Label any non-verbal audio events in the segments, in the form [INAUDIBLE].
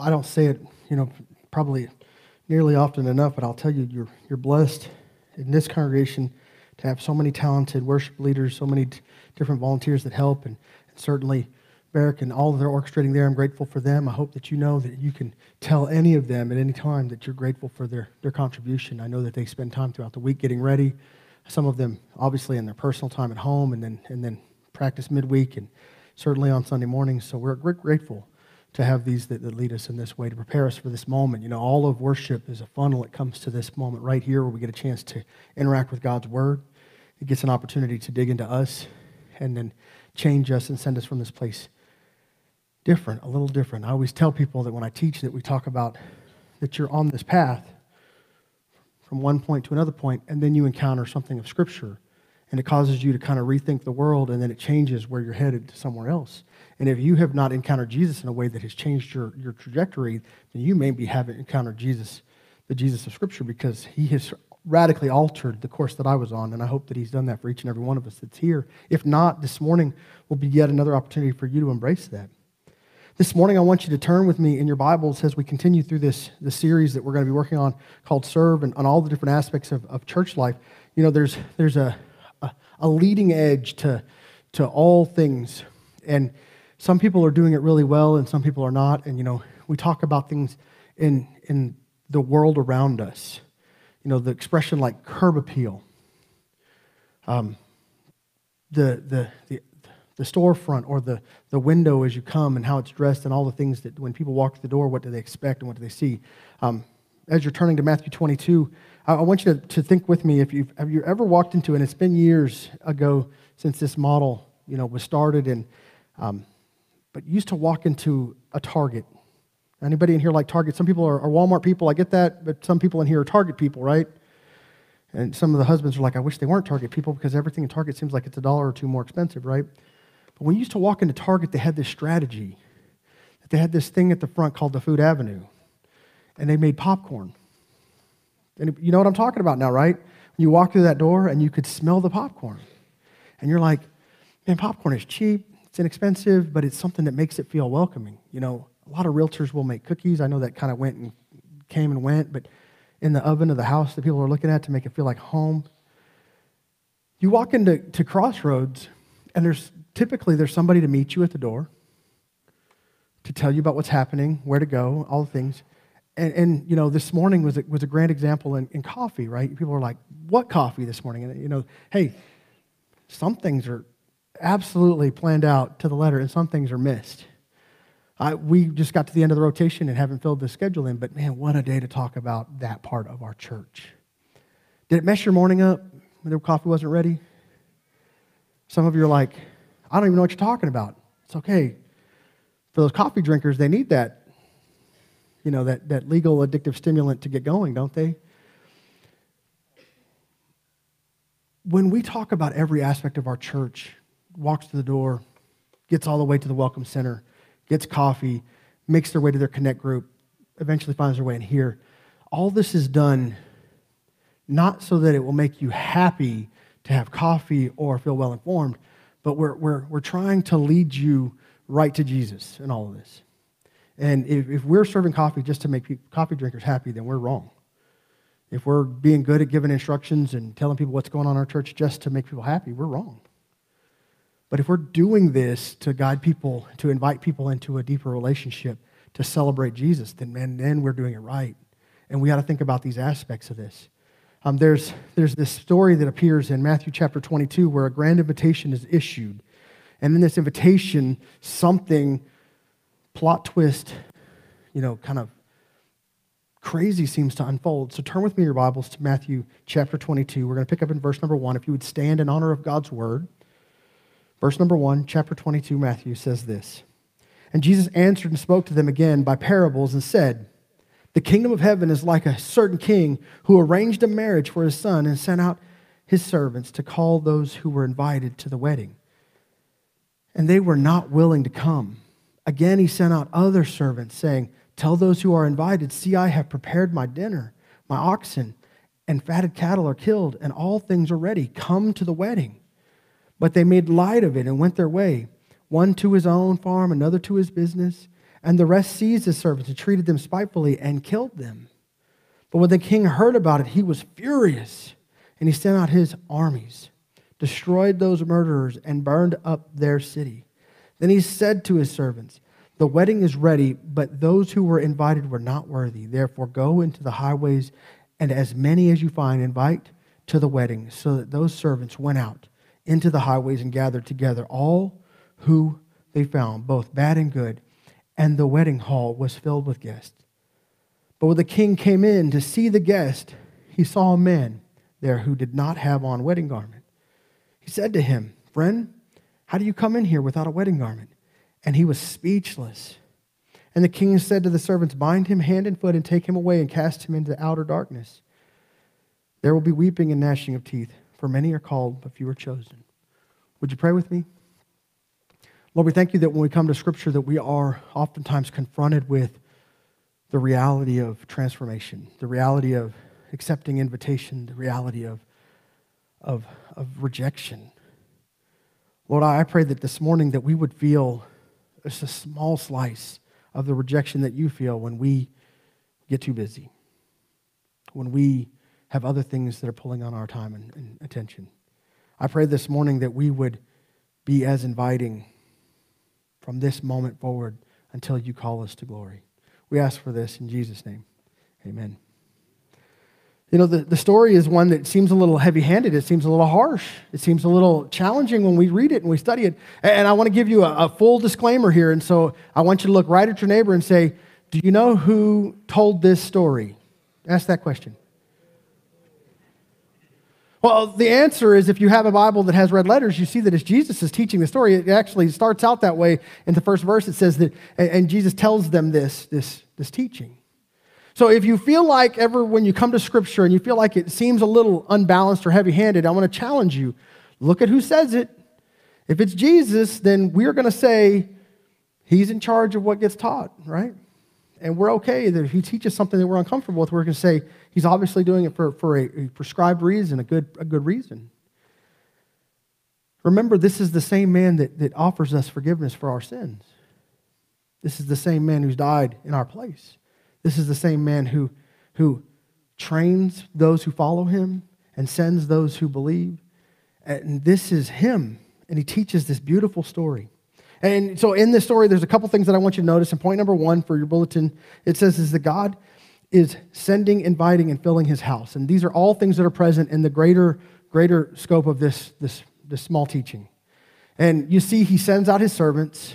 I don't say it, you know, probably nearly often enough, but I'll tell you, you're, you're blessed in this congregation to have so many talented worship leaders, so many different volunteers that help, and, and certainly Barrick and all that they're orchestrating there. I'm grateful for them. I hope that you know that you can tell any of them at any time that you're grateful for their, their contribution. I know that they spend time throughout the week getting ready. Some of them, obviously, in their personal time at home, and then and then practice midweek, and certainly on Sunday mornings. So we're grateful to have these that, that lead us in this way to prepare us for this moment. You know, all of worship is a funnel It comes to this moment right here where we get a chance to interact with God's word. It gets an opportunity to dig into us and then change us and send us from this place different, a little different. I always tell people that when I teach that we talk about that you're on this path from one point to another point, and then you encounter something of Scripture, and it causes you to kind of rethink the world, and then it changes where you're headed to somewhere else. And if you have not encountered Jesus in a way that has changed your, your trajectory, then you maybe haven't encountered Jesus, the Jesus of Scripture, because he has radically altered the course that I was on. And I hope that he's done that for each and every one of us that's here. If not, this morning will be yet another opportunity for you to embrace that. This morning, I want you to turn with me in your Bibles as we continue through this, this series that we're going to be working on called Serve and on all the different aspects of, of church life. You know, there's, there's a, a, leading edge to, to all things. And some people are doing it really well and some people are not. And, you know, we talk about things in, in the world around us. You know, the expression like curb appeal. Um, the, the, the, the storefront or the, the window as you come and how it's dressed and all the things that when people walk through the door, what do they expect and what do they see? Um, as you're turning to Matthew 22, I, want you to, to think with me if you have have you ever walked into, and it's been years ago since this model you know, was started, and, um, but used to walk into a Target. Anybody in here like Target? Some people are, are Walmart people, I get that, but some people in here are Target people, right? And some of the husbands are like, I wish they weren't Target people because everything in Target seems like it's a dollar or two more expensive, right? But when you used to walk into Target, they had this strategy. That they had this thing at the front called the Food Avenue, and they made popcorn. And you know what I'm talking about now, right? When you walk through that door and you could smell the popcorn. And you're like, man, popcorn is cheap, it's inexpensive, but it's something that makes it feel welcoming. You know, a lot of realtors will make cookies. I know that kind of went and came and went, but in the oven of the house that people are looking at to make it feel like home. You walk into to Crossroads, and there's typically there's somebody to meet you at the door, to tell you about what's happening, where to go, all the things. And, and you know, this morning was a, was a grand example in, in coffee, right? People are like, what coffee this morning? And, you know, hey, some things are absolutely planned out to the letter, and some things are missed. I, we just got to the end of the rotation and haven't filled the schedule in, but man, what a day to talk about that part of our church. Did it mess your morning up when the coffee wasn't ready? Some of you are like, I don't even know what you're talking about. It's okay. For those coffee drinkers, they need that, you know, that, that legal addictive stimulant to get going, don't they? When we talk about every aspect of our church, walks to the door, gets all the way to the welcome center, gets coffee, makes their way to their connect group, eventually finds their way in here. All this is done not so that it will make you happy to have coffee or feel well informed, but we're, we're, we're trying to lead you right to Jesus in all of this. And if, if we're serving coffee just to make coffee drinkers happy, then we're wrong. If we're being good at giving instructions and telling people what's going on in our church just to make people happy, we're wrong. But if we're doing this to guide people, to invite people into a deeper relationship, to celebrate Jesus, then man, then we're doing it right. And we got to think about these aspects of this. Um, there's, there's this story that appears in Matthew chapter 22 where a grand invitation is issued. And in this invitation, something, plot twist, you know, kind of crazy seems to unfold. So turn with me your Bibles to Matthew chapter 22. We're going to pick up in verse number 1. If you would stand in honor of God's word. Verse number 1, chapter 22, Matthew says this And Jesus answered and spoke to them again by parables and said, the kingdom of heaven is like a certain king who arranged a marriage for his son and sent out his servants to call those who were invited to the wedding. And they were not willing to come. Again, he sent out other servants, saying, Tell those who are invited, see, I have prepared my dinner. My oxen and fatted cattle are killed, and all things are ready. Come to the wedding. But they made light of it and went their way, one to his own farm, another to his business And the rest seized his servants and treated them spitefully and killed them. But when the king heard about it, he was furious, and he sent out his armies, destroyed those murderers, and burned up their city. Then he said to his servants, The wedding is ready, but those who were invited were not worthy. Therefore, go into the highways, and as many as you find, invite to the wedding. So that those servants went out into the highways and gathered together all who they found, both bad and good, and the wedding hall was filled with guests. But when the king came in to see the guest, he saw a man there who did not have on wedding garment. He said to him, Friend, how do you come in here without a wedding garment? And he was speechless. And the king said to the servants, Bind him hand and foot and take him away and cast him into the outer darkness. There will be weeping and gnashing of teeth, for many are called, but few are chosen. Would you pray with me? Lord, we thank you that when we come to Scripture that we are oftentimes confronted with the reality of transformation, the reality of accepting invitation, the reality of, of, of rejection. Lord, I pray that this morning that we would feel just a small slice of the rejection that you feel when we get too busy, when we have other things that are pulling on our time and, and attention. I pray this morning that we would be as inviting from this moment forward until you call us to glory. We ask for this in Jesus' name. Amen. You know, the, the story is one that seems a little heavy handed. It seems a little harsh. It seems a little challenging when we read it and we study it. And I want to give you a, a full disclaimer here. And so I want you to look right at your neighbor and say, Do you know who told this story? Ask that question. Well, the answer is if you have a Bible that has red letters, you see that as Jesus is teaching the story, it actually starts out that way. In the first verse, it says that, and Jesus tells them this, this, this teaching. So if you feel like ever when you come to Scripture and you feel like it seems a little unbalanced or heavy handed, I want to challenge you. Look at who says it. If it's Jesus, then we're going to say he's in charge of what gets taught, right? And we're okay that if he teaches something that we're uncomfortable with, we're going to say he's obviously doing it for, for a, a prescribed reason, a good, a good reason. Remember, this is the same man that, that offers us forgiveness for our sins. This is the same man who's died in our place. This is the same man who, who trains those who follow him and sends those who believe. And this is him. And he teaches this beautiful story. And so in this story, there's a couple things that I want you to notice. And point number one for your bulletin, it says is that God is sending, inviting, and filling his house. And these are all things that are present in the greater, greater scope of this, this, this small teaching. And you see, he sends out his servants,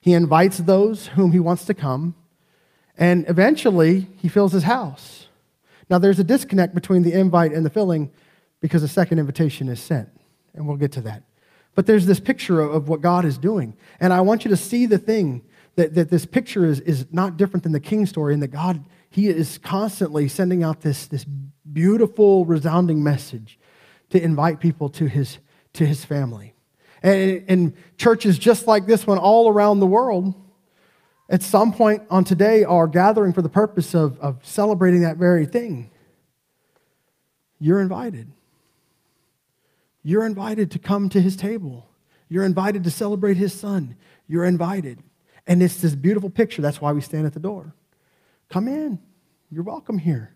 he invites those whom he wants to come, and eventually he fills his house. Now, there's a disconnect between the invite and the filling because a second invitation is sent, and we'll get to that. But there's this picture of what God is doing. And I want you to see the thing that, that this picture is, is not different than the king story, and that God, He is constantly sending out this, this beautiful, resounding message to invite people to His, to his family. And, and churches just like this one all around the world, at some point on today, are gathering for the purpose of, of celebrating that very thing. You're invited. You're invited to come to his table. You're invited to celebrate his son. You're invited. And it's this beautiful picture. That's why we stand at the door. Come in. You're welcome here.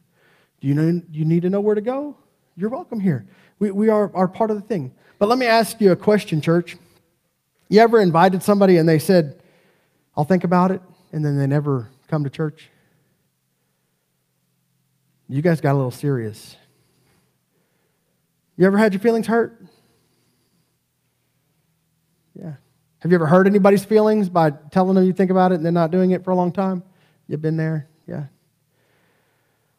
Do you, know, you need to know where to go? You're welcome here. We, we are, are part of the thing. But let me ask you a question, church. You ever invited somebody and they said, I'll think about it, and then they never come to church? You guys got a little serious. You ever had your feelings hurt? Yeah. Have you ever hurt anybody's feelings by telling them you think about it and they're not doing it for a long time? You've been there? Yeah.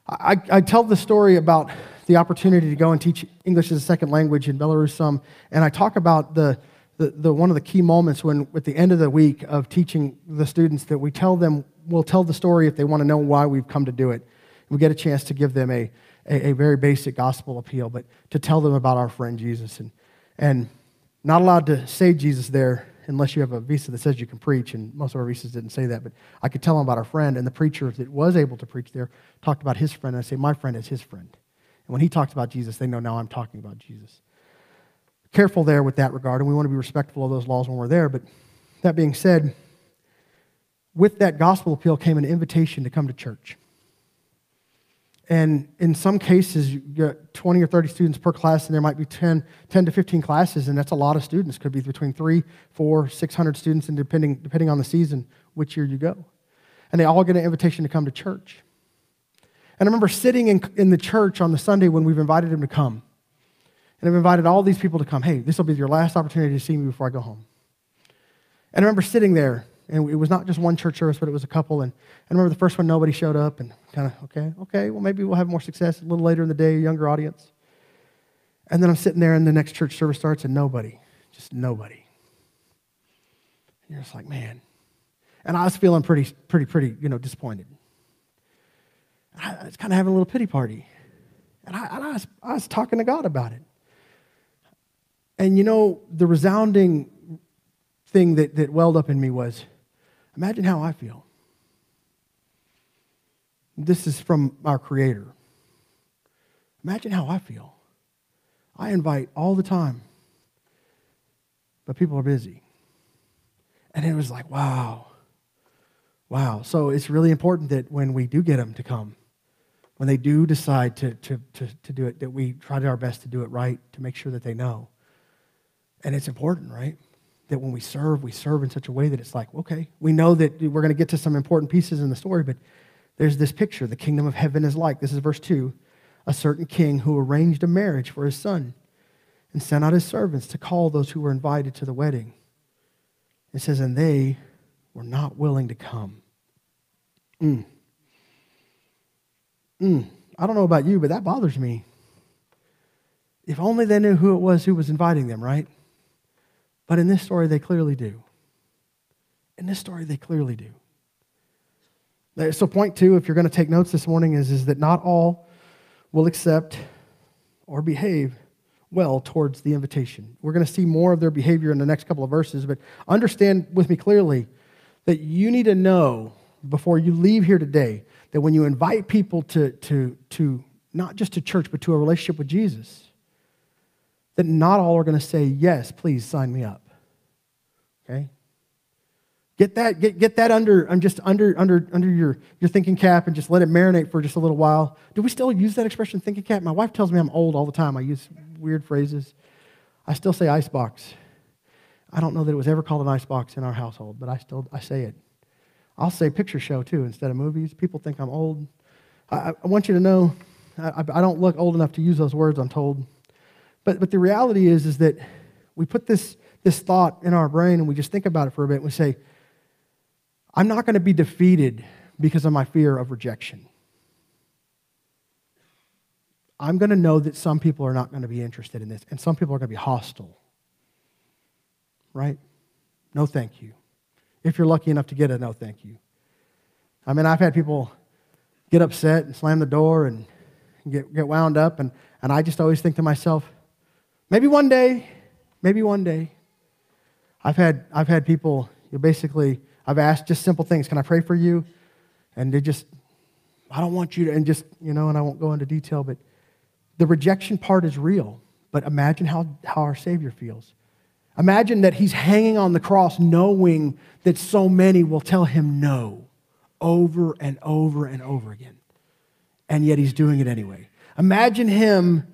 I, I tell the story about the opportunity to go and teach English as a second language in Belarus some, and I talk about the, the, the, one of the key moments when at the end of the week of teaching the students that we tell them we'll tell the story if they want to know why we've come to do it we get a chance to give them a, a, a, very basic gospel appeal, but to tell them about our friend Jesus. And, and not allowed to say Jesus there unless you have a visa that says you can preach, and most of our visas didn't say that. But I could tell them about our friend, and the preacher that was able to preach there talked about his friend. And I say, My friend is his friend. And when he talks about Jesus, they know now I'm talking about Jesus. Careful there with that regard, and we want to be respectful of those laws when we're there. But that being said, with that gospel appeal came an invitation to come to church. And in some cases, you get 20 or 30 students per class, and there might be 10, 10 to 15 classes, and that's a lot of students. Could be between three, four, 600 students, and depending, depending on the season, which year you go. And they all get an invitation to come to church. And I remember sitting in, in the church on the Sunday when we've invited them to come. And I've invited all these people to come. Hey, this will be your last opportunity to see me before I go home. And I remember sitting there and it was not just one church service, but it was a couple. And I remember the first one, nobody showed up, and kind of, okay, okay, well, maybe we'll have more success a little later in the day, a younger audience. And then I'm sitting there, and the next church service starts, and nobody, just nobody. And you're just like, man. And I was feeling pretty, pretty, pretty, you know, disappointed. I was kind of having a little pity party. And I, and I, was, I was talking to God about it. And you know, the resounding thing that, that welled up in me was, Imagine how I feel. This is from our Creator. Imagine how I feel. I invite all the time, but people are busy. And it was like, wow, wow. So it's really important that when we do get them to come, when they do decide to, to, to, to do it, that we try our best to do it right to make sure that they know. And it's important, right? that when we serve, we serve in such a way that it's like, okay, we know that we're going to get to some important pieces in the story, but there's this picture. The kingdom of heaven is like, this is verse 2, a certain king who arranged a marriage for his son and sent out his servants to call those who were invited to the wedding. It says, and they were not willing to come. Mm. Mm. I don't know about you, but that bothers me. If only they knew who it was who was inviting them, right? But in this story, they clearly do. In this story, they clearly do. So, point two, if you're going to take notes this morning, is, is that not all will accept or behave well towards the invitation. We're going to see more of their behavior in the next couple of verses, but understand with me clearly that you need to know before you leave here today that when you invite people to, to, to not just to church, but to a relationship with Jesus, that not all are going to say, Yes, please sign me up. Okay? Get that, get, get that under, I'm just under, under, under your, your thinking cap and just let it marinate for just a little while. Do we still use that expression, thinking cap? My wife tells me I'm old all the time. I use weird phrases. I still say icebox. I don't know that it was ever called an icebox in our household, but I still I say it. I'll say picture show too instead of movies. People think I'm old. I, I want you to know I, I don't look old enough to use those words, I'm told. But, but the reality is, is that we put this, this thought in our brain and we just think about it for a bit and we say, I'm not going to be defeated because of my fear of rejection. I'm going to know that some people are not going to be interested in this and some people are going to be hostile. Right? No thank you. If you're lucky enough to get a no thank you. I mean, I've had people get upset and slam the door and get, get wound up, and, and I just always think to myself, Maybe one day, maybe one day. I've had, I've had people, you basically, I've asked just simple things. Can I pray for you? And they just, I don't want you to, and just, you know, and I won't go into detail, but the rejection part is real. But imagine how, how our Savior feels. Imagine that he's hanging on the cross knowing that so many will tell him no over and over and over again. And yet he's doing it anyway. Imagine him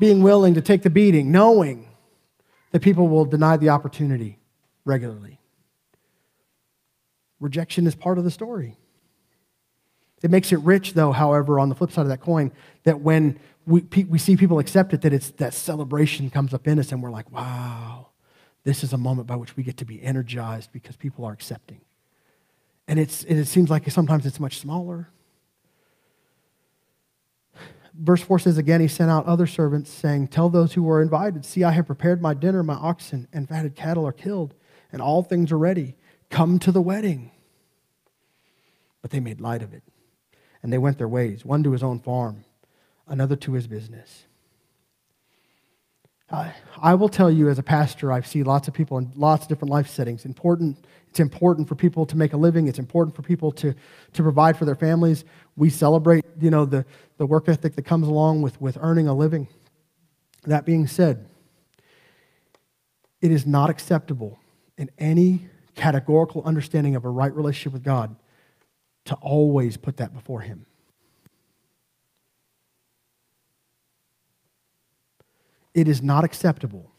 being willing to take the beating, knowing that people will deny the opportunity regularly. Rejection is part of the story. It makes it rich, though, however, on the flip side of that coin, that when we, we see people accept it, that it's that celebration comes up in us and we're like, wow, this is a moment by which we get to be energized because people are accepting. And, it's, and it seems like sometimes it's much smaller, verse 4 says again, he sent out other servants, saying, Tell those who were invited, See, I have prepared my dinner, my oxen and fatted cattle are killed, and all things are ready. Come to the wedding. But they made light of it, and they went their ways, one to his own farm, another to his business. I, I will tell you, as a pastor, I see lots of people in lots of different life settings. Important, it's important for people to make a living. It's important for people to, to provide for their families. We celebrate, you know, the, the work ethic that comes along with, with earning a living. That being said, it is not acceptable in any categorical understanding of a right relationship with God to always put that before Him. It is not acceptable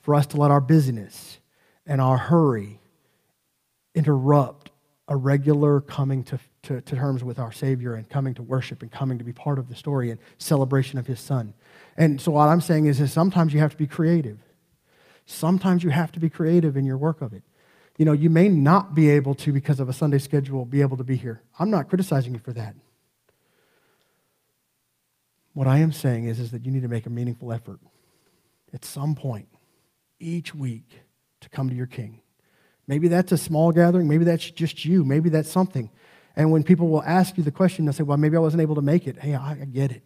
for us to let our busyness and our hurry interrupt a regular coming to, to, to, terms with our Savior and coming to worship and coming to be part of the story and celebration of His Son. And so, what I'm saying is, is sometimes you have to be creative. Sometimes you have to be creative in your work of it. You know, you may not be able to, because of a Sunday schedule, be able to be here. I'm not criticizing you for that. What I am saying is, is that you need to make a meaningful effort at some point each week to come to your king. Maybe that's a small gathering. Maybe that's just you. Maybe that's something. And when people will ask you the question, they'll say, Well, maybe I wasn't able to make it. Hey, I, get it.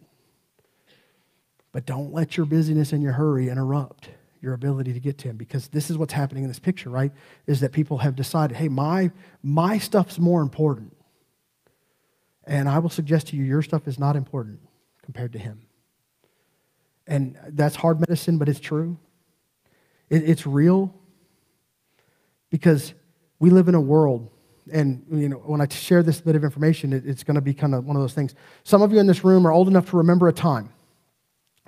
But don't let your busyness and your hurry interrupt your ability to get to him because this is what's happening in this picture, right? Is that people have decided, hey, my, my stuff's more important. And I will suggest to you, your stuff is not important compared to him. And that's hard medicine, but it's true. It, it's real because we live in a world, and you know, when I share this bit of information, it, it's going to be kind of one of those things. Some of you in this room are old enough to remember a time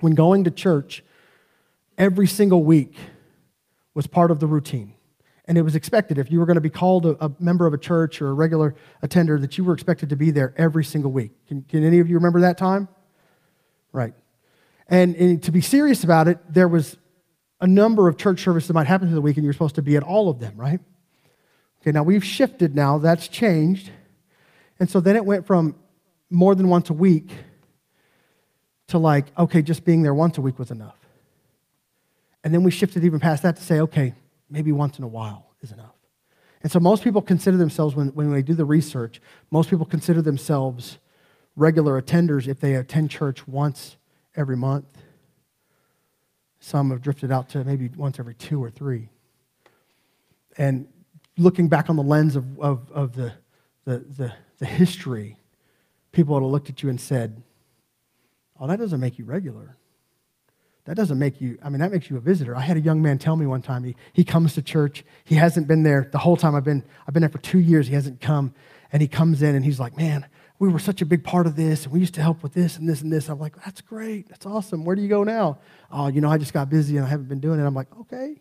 when going to church every single week was part of the routine. And it was expected if you were going to be called a, a, member of a church or a regular attender that you were expected to be there every single week. Can, can any of you remember that time? Right. And, and, to be serious about it, there was a number of church services that might happen through the week, and you're supposed to be at all of them, right? Okay, now we've shifted now, that's changed. And so then it went from more than once a week to like, okay, just being there once a week was enough. And then we shifted even past that to say, okay, maybe once in a while is enough. And so most people consider themselves, when, when they do the research, most people consider themselves regular attenders if they attend church once every month. Some have drifted out to maybe once every two or three. And looking back on the lens of, of, of the, the, the, the history, people would have looked at you and said, Oh, that doesn't make you regular. That doesn't make you, I mean, that makes you a visitor. I had a young man tell me one time, he, he comes to church. He hasn't been there the whole time I've been, I've been there for two years. He hasn't come. And he comes in and he's like, man, we were such a big part of this, and we used to help with this and this and this. I'm like, that's great. That's awesome. Where do you go now? Oh, you know, I just got busy and I haven't been doing it. I'm like, okay.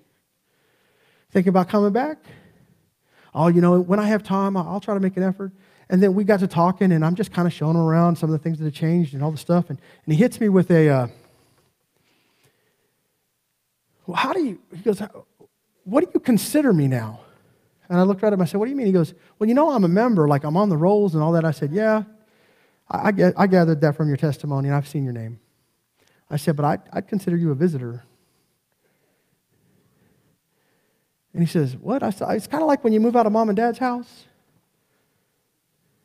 Thinking about coming back? Oh, you know, when I have time, I'll try to make an effort. And then we got to talking, and I'm just kind of showing him around some of the things that have changed and all the stuff. And, and he hits me with a, uh, well, how do you, he goes, what do you consider me now? And I looked at him, I said, what do you mean? He goes, well, you know I'm a member, like I'm on the rolls and all that. I said, yeah, I, I, I gathered that from your testimony, and I've seen your name. I said, but I'd, I'd consider you a visitor. And he says, what? I said, it's kind of like when you move out of mom and dad's house.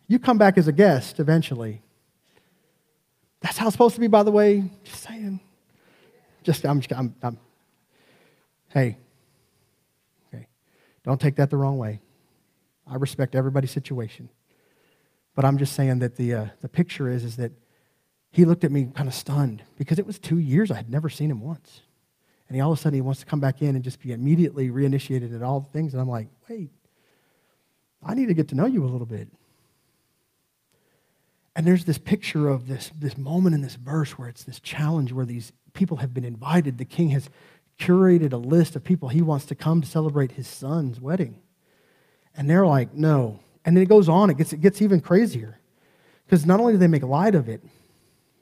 You come back as a guest eventually. That's how it's supposed to be, by the way. Just saying. Just, I'm, I'm, I'm Hey, don't take that the wrong way. I respect everybody's situation. But I'm just saying that the, uh, the picture is, is that he looked at me kind of stunned because it was two years I had never seen him once. And he all of a sudden he wants to come back in and just be immediately reinitiated at all the things. And I'm like, wait, I need to get to know you a little bit. And there's this picture of this, this moment in this verse where it's this challenge where these people have been invited. The king has curated a list of people he wants to come to celebrate his son's wedding. And they're like, no. And then it goes on, it gets, it gets even crazier. Because not only do they make light of it,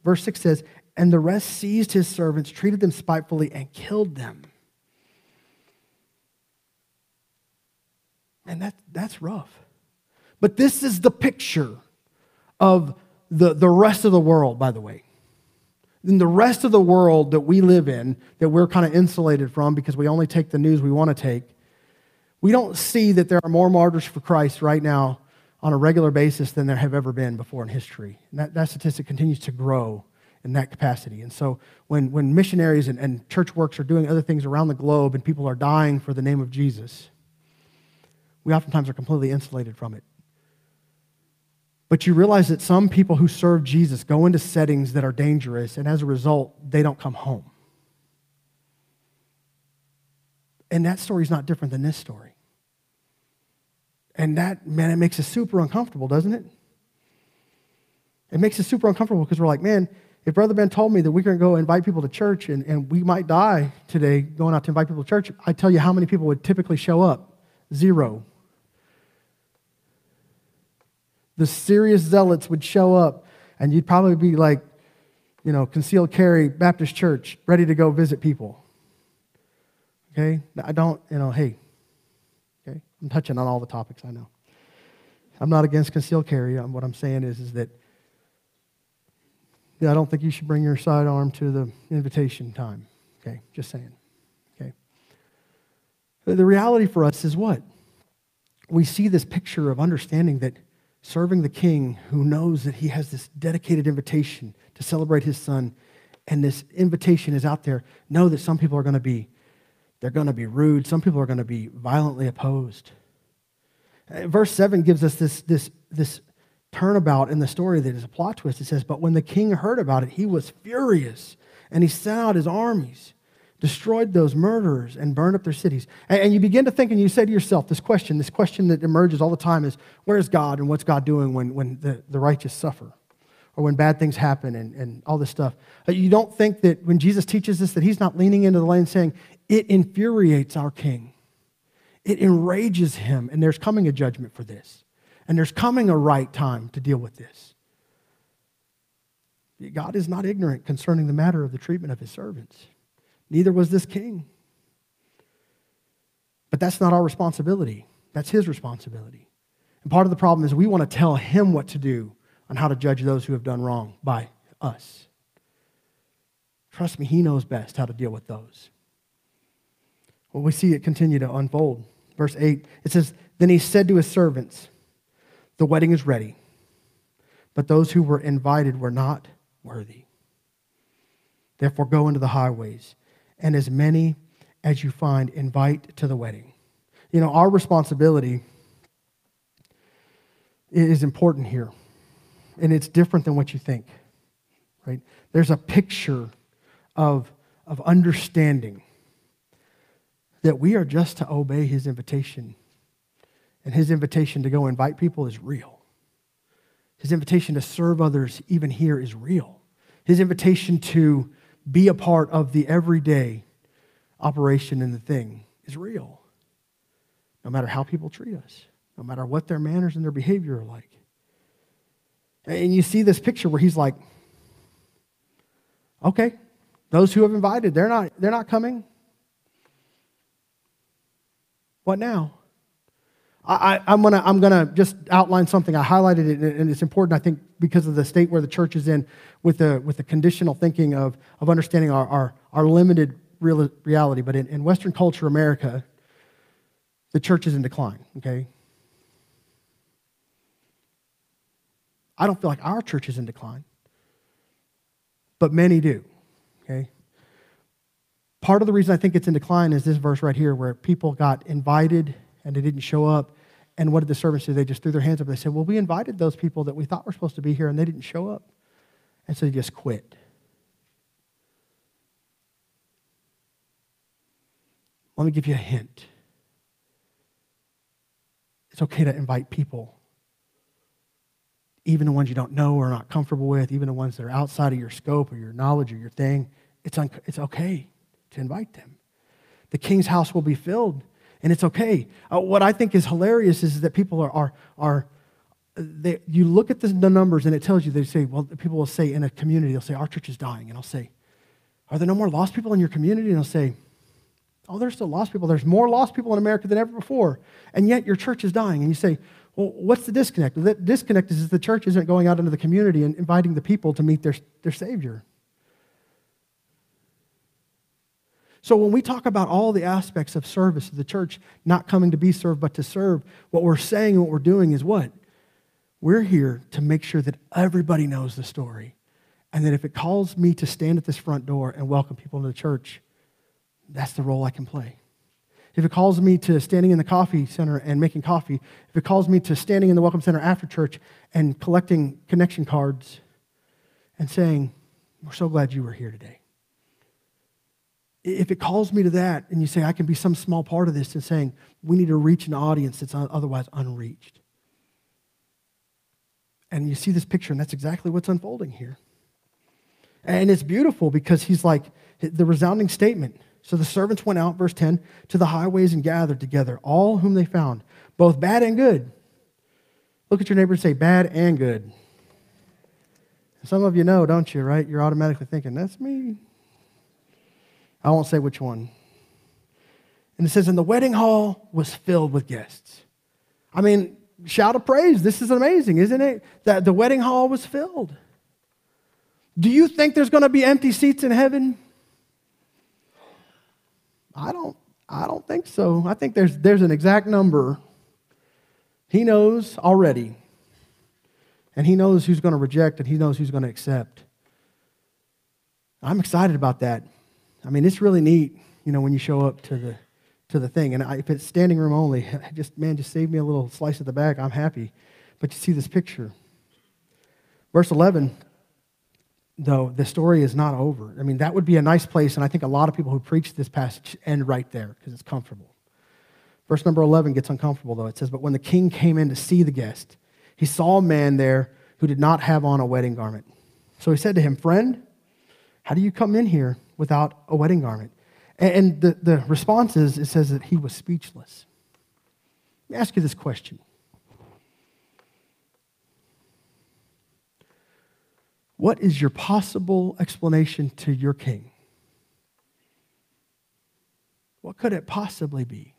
verse 6 says, and the rest seized his servants, treated them spitefully, and killed them. And that, that's rough. But this is the picture of the, the rest of the world, by the way in the rest of the world that we live in, that we're kind of insulated from because we only take the news we want to take, we don't see that there are more martyrs for Christ right now on a regular basis than there have ever been before in history. And that, that statistic continues to grow in that capacity. And so when, when missionaries and, and church works are doing other things around the globe and people are dying for the name of Jesus, we oftentimes are completely insulated from it. But you realize that some people who serve Jesus go into settings that are dangerous, and as a result, they don't come home. And that story is not different than this story. And that, man, it makes us super uncomfortable, doesn't it? It makes us super uncomfortable because we're like, man, if Brother Ben told me that going to go invite people to church and, and we might die today going out to invite people to church, I tell you how many people would typically show up. Zero. The serious zealots would show up, and you'd probably be like, you know, concealed carry Baptist church, ready to go visit people. Okay? I don't, you know, hey, okay? I'm touching on all the topics, I know. I'm not against concealed carry. What I'm saying is, is that I don't think you should bring your sidearm to the invitation time. Okay, just saying. Okay. The reality for us is what? We see this picture of understanding that serving the king who knows that he has this dedicated invitation to celebrate his son, and this invitation is out there. Know that some people are going to be they're going to be rude. Some people are going to be violently opposed. Uh, verse 7 gives us this, this, this turnabout in the story that is a plot twist. It says, But when the king heard about it, he was furious, and he sent out his armies, destroyed those murderers, and burned up their cities. And, and you begin to think, and you say to yourself, this question, this question that emerges all the time is, Where's God, and what's God doing when, when the, the righteous suffer? Or when bad things happen and, and all this stuff. Uh, you don't think that when Jesus teaches this, that he's not leaning into the lane saying, It infuriates our king. It enrages him, and there's coming a judgment for this. And there's coming a right time to deal with this. God is not ignorant concerning the matter of the treatment of his servants. Neither was this king. But that's not our responsibility. That's his responsibility. And part of the problem is we want to tell him what to do on how to judge those who have done wrong by us. Trust me, he knows best how to deal with those. Well, we see it continue to unfold. Verse 8, it says, Then he said to his servants, the wedding is ready, but those who were invited were not worthy. Therefore, go into the highways, and as many as you find, invite to the wedding. You know, our responsibility is important here, and it's different than what you think, right? There's a picture of, of understanding that we are just to obey his invitation and his invitation to go invite people is real. His invitation to serve others, even here, is real. His invitation to be a part of the everyday operation in the thing is real. No matter how people treat us, no matter what their manners and their behavior are like. And you see this picture where he's like, okay, those who have invited, they're not, they're not coming. What now? I, am gonna I'm gonna just outline something. I highlighted it, and it's important, I think, because of the state where the church is in, with the with the conditional thinking of of understanding our our, our limited real, reality. But in, in Western culture, America, the church is in decline. Okay. I don't feel like our church is in decline, but many do. Okay. Part of the reason I think it's in decline is this verse right here, where people got invited and they didn't show up. And what did the servants do? They just threw their hands up and they said, Well, we invited those people that we thought were supposed to be here and they didn't show up. And so they just quit. Let me give you a hint. It's okay to invite people, even the ones you don't know or not comfortable with, even the ones that are outside of your scope or your knowledge or your thing. It's, un- it's okay to invite them. The king's house will be filled and it's okay. Uh, what I think is hilarious is that people are, are, are they, you look at the, the numbers and it tells you, they say, well, people will say in a community, they'll say, our church is dying. And I'll say, are there no more lost people in your community? And they'll say, oh, there's still lost people. There's more lost people in America than ever before. And yet your church is dying. And you say, well, what's the disconnect? The disconnect is the church isn't going out into the community and inviting the people to meet their, their Savior. So when we talk about all the aspects of service of the church, not coming to be served, but to serve, what we're saying and what we're doing is what? We're here to make sure that everybody knows the story. And that if it calls me to stand at this front door and welcome people to the church, that's the role I can play. If it calls me to standing in the coffee center and making coffee, if it calls me to standing in the welcome center after church and collecting connection cards and saying, We're so glad you were here today if it calls me to that and you say I can be some small part of this and saying we need to reach an audience that's otherwise unreached. And you see this picture, and that's exactly what's unfolding here. And it's beautiful because he's like the resounding statement. So the servants went out, verse 10, to the highways and gathered together all whom they found, both bad and good. Look at your neighbor and say, bad and good. Some of you know, don't you, right? You're automatically thinking, that's me. I won't say which one. And it says, and the wedding hall was filled with guests. I mean, shout of praise. This is amazing, isn't it? That the wedding hall was filled. Do you think there's going to be empty seats in heaven? I don't I don't think so. I think there's there's an exact number. He knows already. And he knows who's going to reject and he knows who's going to accept. I'm excited about that. I mean, it's really neat, you know, when you show up to the to the thing. And I, if it's standing room only, [LAUGHS] just man, just save me a little slice of the back. I'm happy. But you see this picture. Verse 11, though, the story is not over. I mean, that would be a nice place, and I think a lot of people who preach this passage end right there because it's comfortable. Verse number 11 gets uncomfortable, though. It says, But when the king came in to see the guest, he saw a man there who did not have on a wedding garment. So he said to him, Friend, how do you come in here without a wedding garment? And the, the response is it says that he was speechless. Let me ask you this question What is your possible explanation to your king? What could it possibly be?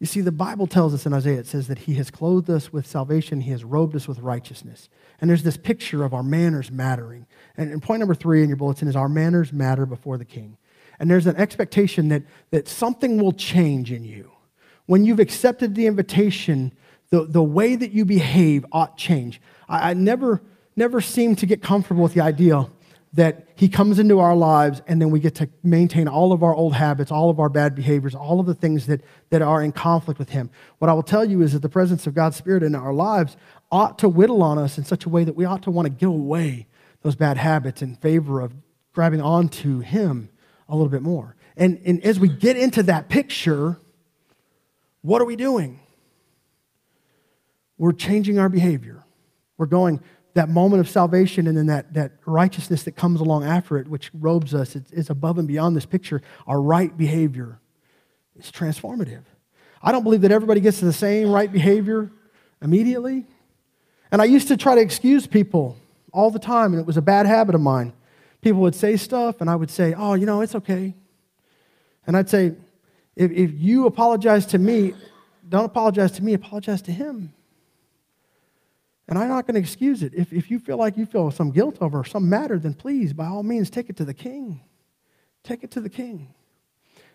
You see, the Bible tells us in Isaiah, it says that He has clothed us with salvation, He has robed us with righteousness. And there's this picture of our manners mattering. And, and point number three in your bulletin is our manners matter before the King. And there's an expectation that, that something will change in you. When you've accepted the invitation, the, the way that you behave ought change. I, I never, never seem to get comfortable with the idea that he comes into our lives and then we get to maintain all of our old habits, all of our bad behaviors, all of the things that, that are in conflict with him. What I will tell you is that the presence of God's Spirit in our lives ought to whittle on us in such a way that we ought to want to give away those bad habits in favor of grabbing onto him a little bit more. And, and as we get into that picture, what are we doing? We're changing our behavior. We're going, that moment of salvation and then that, that righteousness that comes along after it, which robes us, it's, it's above and beyond this picture. Our right behavior is transformative. I don't believe that everybody gets to the same right behavior immediately. And I used to try to excuse people all the time, and it was a bad habit of mine. People would say stuff, and I would say, Oh, you know, it's okay. And I'd say, If, if you apologize to me, don't apologize to me, apologize to him. And I'm not going to excuse it. If, if you feel like you feel some guilt over some matter, then please, by all means, take it to the king. Take it to the king.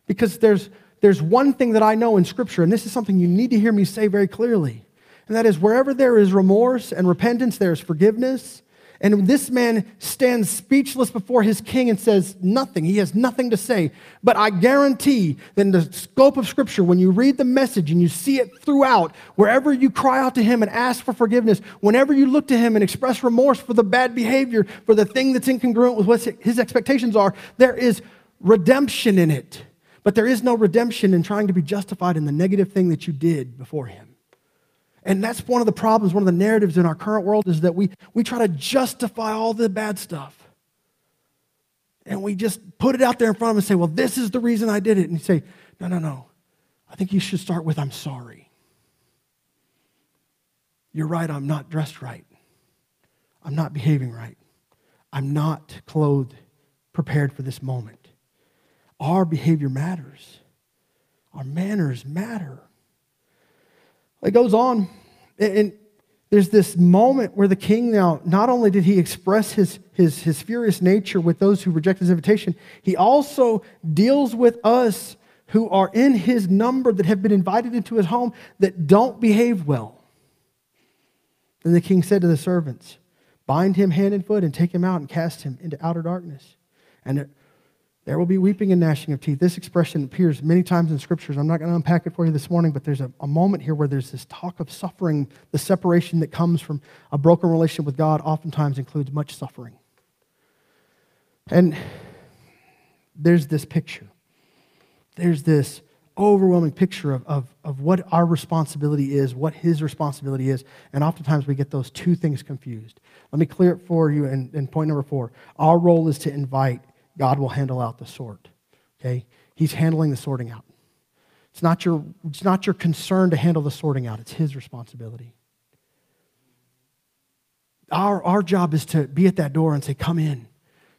Because there's, there's one thing that I know in Scripture, and this is something you need to hear me say very clearly, and that is wherever there is remorse and repentance, there is forgiveness, and this man stands speechless before his king and says nothing. He has nothing to say. But I guarantee that in the scope of Scripture, when you read the message and you see it throughout, wherever you cry out to him and ask for forgiveness, whenever you look to him and express remorse for the bad behavior, for the thing that's incongruent with what his expectations are, there is redemption in it. But there is no redemption in trying to be justified in the negative thing that you did before him. And that's one of the problems, one of the narratives in our current world is that we, we try to justify all the bad stuff. And we just put it out there in front of them and say, well, this is the reason I did it. And you say, no, no, no. I think you should start with, I'm sorry. You're right, I'm not dressed right. I'm not behaving right. I'm not clothed, prepared for this moment. Our behavior matters, our manners matter. It goes on, and there's this moment where the king now, not only did he express his, his, his furious nature with those who reject his invitation, he also deals with us who are in his number that have been invited into his home that don't behave well. Then the king said to the servants, Bind him hand and foot and take him out and cast him into outer darkness. And there will be weeping and gnashing of teeth. This expression appears many times in scriptures. I'm not going to unpack it for you this morning, but there's a, a, moment here where there's this talk of suffering. The separation that comes from a broken relationship with God oftentimes includes much suffering. And there's this picture. There's this overwhelming picture of, of, of what our responsibility is, what his responsibility is. And oftentimes we get those two things confused. Let me clear it for you in, in point number four. Our role is to invite, God will handle out the sort. Okay? He's handling the sorting out. It's not your, it's not your concern to handle the sorting out, it's his responsibility. Our, our job is to be at that door and say, Come in.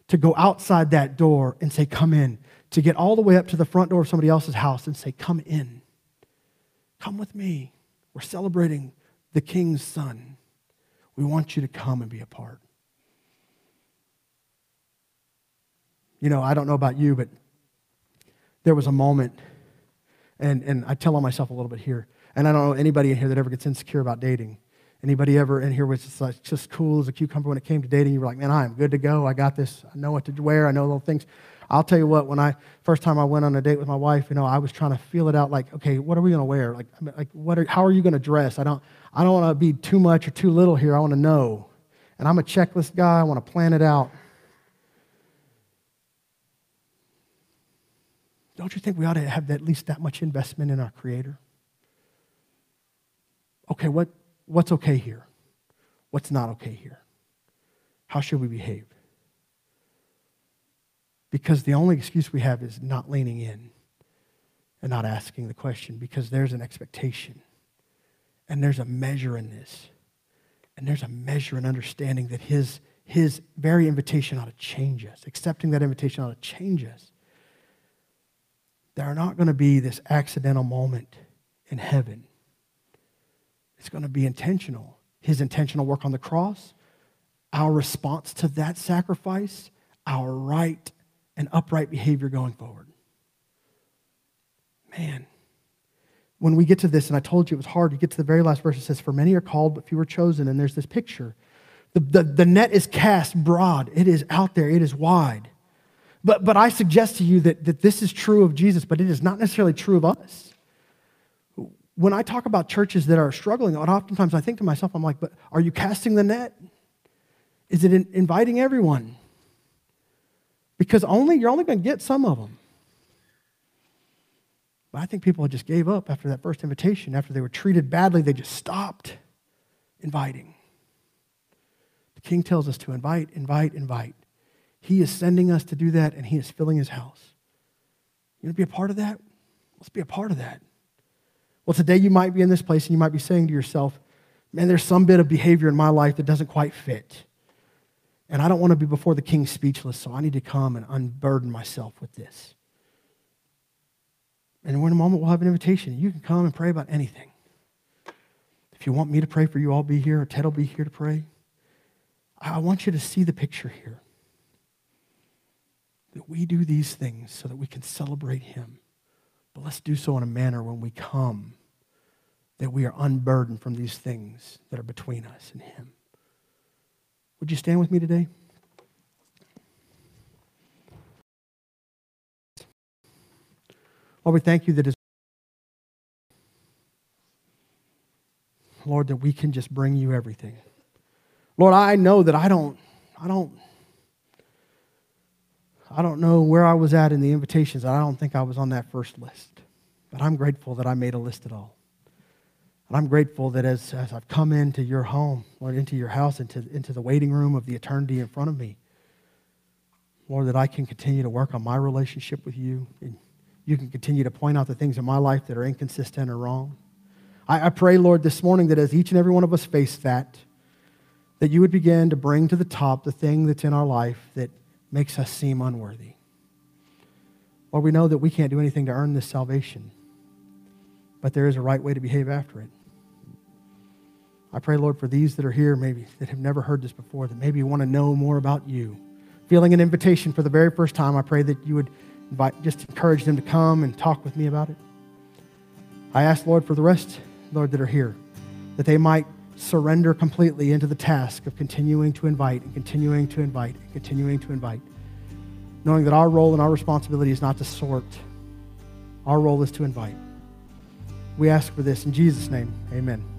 To go outside that door and say, Come in to get all the way up to the front door of somebody else's house and say, Come in. Come with me. We're celebrating the king's son. We want you to come and be a part. You know, I don't know about you, but there was a moment, and, and I tell on myself a little bit here, and I don't know anybody in here that ever gets insecure about dating. Anybody ever in here was just like just cool as a cucumber when it came to dating? You were like, man, I am good to go. I got this. I know what to wear. I know little things. I'll tell you what, when I first time I went on a date with my wife, you know, I was trying to feel it out like, okay, what are we going to wear? Like, like what are, how are you going to dress? I don't, I don't want to be too much or too little here. I want to know. And I'm a checklist guy. I want to plan it out. Don't you think we ought to have at least that much investment in our Creator? Okay, what, what's okay here? What's not okay here? How should we behave? Because the only excuse we have is not leaning in and not asking the question because there's an expectation and there's a measure in this. And there's a measure and understanding that his, his very invitation ought to change us. Accepting that invitation ought to change us. There are not going to be this accidental moment in heaven. It's going to be intentional. His intentional work on the cross, our response to that sacrifice, our right and upright behavior going forward. Man, when we get to this, and I told you it was hard, you get to the very last verse, it says, For many are called, but few are chosen. And there's this picture. The, the, the net is cast broad, it is out there, it is wide. But, but I suggest to you that, that this is true of Jesus, but it is not necessarily true of us. When I talk about churches that are struggling, oftentimes I think to myself, I'm like, but are you casting the net? Is it in, inviting everyone? because only you're only going to get some of them. But I think people just gave up after that first invitation. After they were treated badly, they just stopped inviting. The king tells us to invite, invite, invite. He is sending us to do that, and he is filling his house. You want to be a part of that? Let's be a part of that. Well, today you might be in this place and you might be saying to yourself, man, there's some bit of behavior in my life that doesn't quite fit. And I don't want to be before the king speechless, so I need to come and unburden myself with this. And in a moment, we'll have an invitation. You can come and pray about anything. If you want me to pray for you, I'll be here, or Ted will be here to pray. I want you to see the picture here. That we do these things so that we can celebrate Him. But let's do so in a manner when we come that we are unburdened from these things that are between us and Him. Would you stand with me today? Lord, we thank you that as Lord, that we can just bring you everything. Lord, I know that I don't, I don't, I don't know where I was at in the invitations. I don't think I was on that first list. But I'm grateful that I made a list at all. And I'm grateful that as, as I've come into your home, Lord, into your house, into, into the waiting room of the eternity in front of me, Lord, that I can continue to work on my relationship with you. And you can continue to point out the things in my life that are inconsistent or wrong. I, I pray, Lord, this morning that as each and every one of us face that, that you would begin to bring to the top the thing that's in our life that makes us seem unworthy. Lord, we know that we can't do anything to earn this salvation, but there is a right way to behave after it. I pray, Lord, for these that are here, maybe that have never heard this before, that maybe want to know more about you. Feeling an invitation for the very first time, I pray that you would invite, just encourage them to come and talk with me about it. I ask, Lord, for the rest, Lord, that are here, that they might surrender completely into the task of continuing to invite and continuing to invite and continuing to invite, knowing that our role and our responsibility is not to sort, our role is to invite. We ask for this in Jesus' name. Amen.